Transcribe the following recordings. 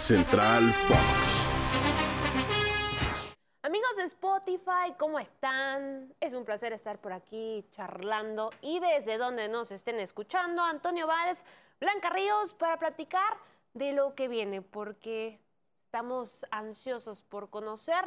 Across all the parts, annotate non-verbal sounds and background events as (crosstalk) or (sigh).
Central Fox. Amigos de Spotify, ¿cómo están? Es un placer estar por aquí charlando y desde donde nos estén escuchando, Antonio Valls, Blanca Ríos, para platicar de lo que viene, porque estamos ansiosos por conocer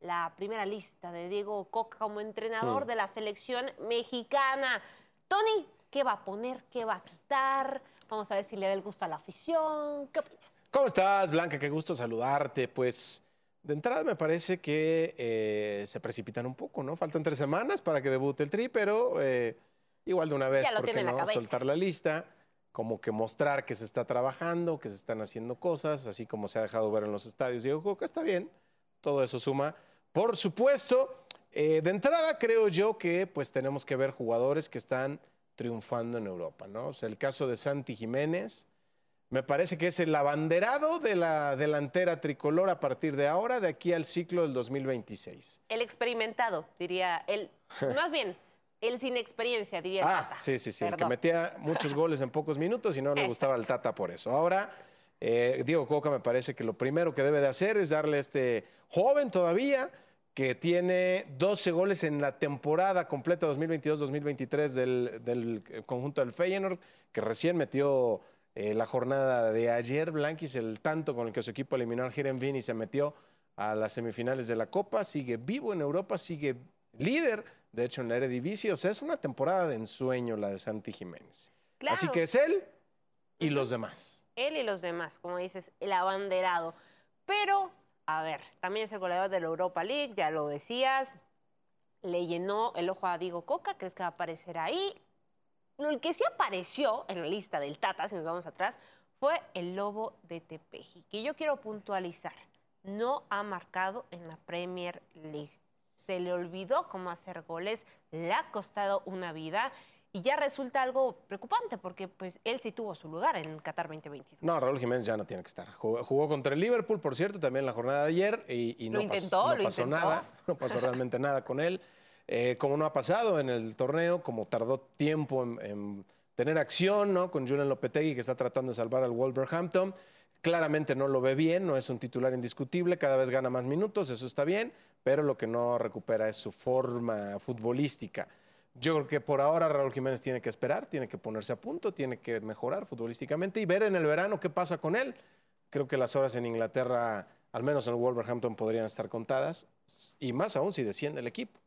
la primera lista de Diego Coca como entrenador Hmm. de la selección mexicana. Tony, ¿qué va a poner? ¿Qué va a quitar? Vamos a ver si le da el gusto a la afición. ¿Qué opinas? ¿Cómo estás, Blanca? Qué gusto saludarte. Pues de entrada me parece que eh, se precipitan un poco, ¿no? Faltan tres semanas para que debute el Tri, pero eh, igual de una vez, ¿por qué la no? cabeza. Soltar la lista, como que mostrar que se está trabajando, que se están haciendo cosas, así como se ha dejado ver en los estadios. Diego Coca está bien, todo eso suma. Por supuesto, eh, de entrada creo yo que pues tenemos que ver jugadores que están triunfando en Europa, ¿no? O sea, el caso de Santi Jiménez, me parece que es el abanderado de la delantera tricolor a partir de ahora, de aquí al ciclo del 2026. El experimentado, diría él. (laughs) Más bien, el sin experiencia, diría el Ah, Tata. sí, sí, sí, el que metía muchos (laughs) goles en pocos minutos y no le gustaba el Tata por eso. Ahora, eh, Diego Coca me parece que lo primero que debe de hacer es darle a este joven todavía que tiene 12 goles en la temporada completa 2022-2023 del, del conjunto del Feyenoord, que recién metió eh, la jornada de ayer, Blanquis, el tanto con el que su equipo eliminó al Heerenveen y se metió a las semifinales de la Copa, sigue vivo en Europa, sigue líder, de hecho, en la Eredivisie. O sea, es una temporada de ensueño la de Santi Jiménez. Así Claro. que es él y los demás. Él y los demás, como dices, el abanderado. Pero, a ver, también es el goleador de la Europa League, ya lo decías. Le llenó el ojo a Diego Coca, ¿crees que va a aparecer ahí? El que sí apareció en la lista del Tata, si nos vamos atrás, fue el Lobo de Tepeji, que yo quiero puntualizar. No ha marcado en la Premier League. Se le olvidó cómo hacer goles, le ha costado una vida y ya resulta algo preocupante porque pues él sí tuvo su lugar en Qatar 2022. No, Raúl Jiménez ya no tiene que estar. Jugó, jugó contra el Liverpool, por cierto, también la jornada de ayer y, y Lo no, intentó, pasó, no pasó intentó. nada. No pasó realmente nada con él. Eh, como no ha pasado en el torneo, como tardó tiempo en, en tener acción, ¿no? Con Julian Lopetegui, que está tratando de salvar al Wolverhampton. Claramente no lo ve bien, no es un titular indiscutible, cada vez gana más minutos, eso está bien, pero lo que no recupera es su forma futbolística. Yo creo que por ahora Raúl Jiménez tiene que esperar, tiene que ponerse a punto, tiene que mejorar futbolísticamente y ver en el verano qué pasa con él. Creo que las horas en Inglaterra, al menos en el Wolverhampton, podrían estar contadas, y más aún si desciende el equipo.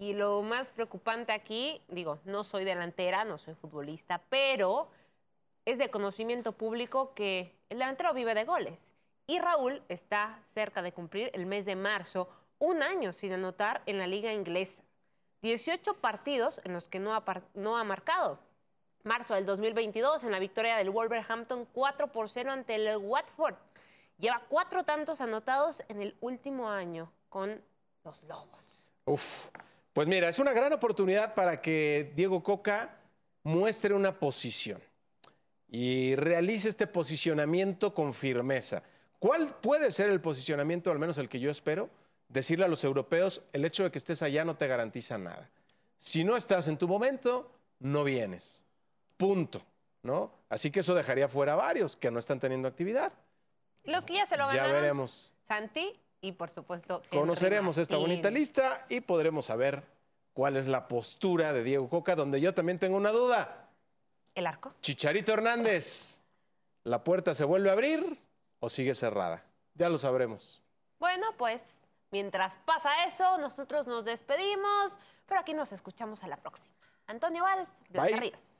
Y lo más preocupante aquí, digo, no soy delantera, no soy futbolista, pero es de conocimiento público que el delantero vive de goles. Y Raúl está cerca de cumplir el mes de marzo un año sin anotar en la liga inglesa. 18 partidos en los que no ha, no ha marcado. Marzo del 2022 en la victoria del Wolverhampton 4 por 0 ante el Watford. Lleva cuatro tantos anotados en el último año con los Lobos. Uf. Pues mira, es una gran oportunidad para que Diego Coca muestre una posición y realice este posicionamiento con firmeza. ¿Cuál puede ser el posicionamiento, al menos el que yo espero? Decirle a los europeos, el hecho de que estés allá no te garantiza nada. Si no estás en tu momento, no vienes. Punto. ¿No? Así que eso dejaría fuera a varios que no están teniendo actividad. Los que ya se lo Ya ganaron. veremos. Santi y por supuesto. Conoceremos esta bonita lista y podremos saber cuál es la postura de Diego Coca, donde yo también tengo una duda. El arco. Chicharito Hernández, ¿la puerta se vuelve a abrir o sigue cerrada? Ya lo sabremos. Bueno, pues mientras pasa eso, nosotros nos despedimos, pero aquí nos escuchamos a la próxima. Antonio Valls, Blanca. Ríos.